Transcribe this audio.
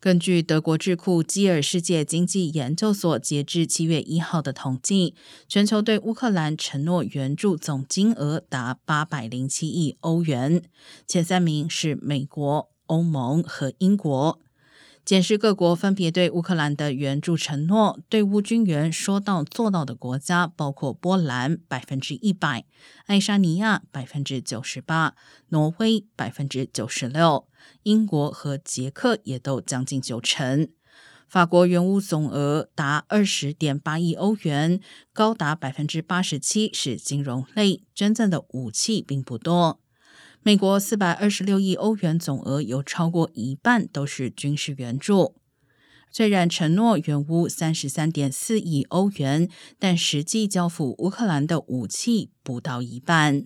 根据德国智库基尔世界经济研究所截至七月一号的统计，全球对乌克兰承诺援助总金额达八百零七亿欧元，前三名是美国、欧盟和英国。检视各国分别对乌克兰的援助承诺，对乌军援说到做到的国家包括波兰百分之一百，爱沙尼亚百分之九十八，挪威百分之九十六，英国和捷克也都将近九成。法国援乌总额达二十点八亿欧元，高达百分之八十七是金融类，真正的武器并不多。美国四百二十六亿欧元总额有超过一半都是军事援助，虽然承诺援乌三十三点四亿欧元，但实际交付乌克兰的武器不到一半。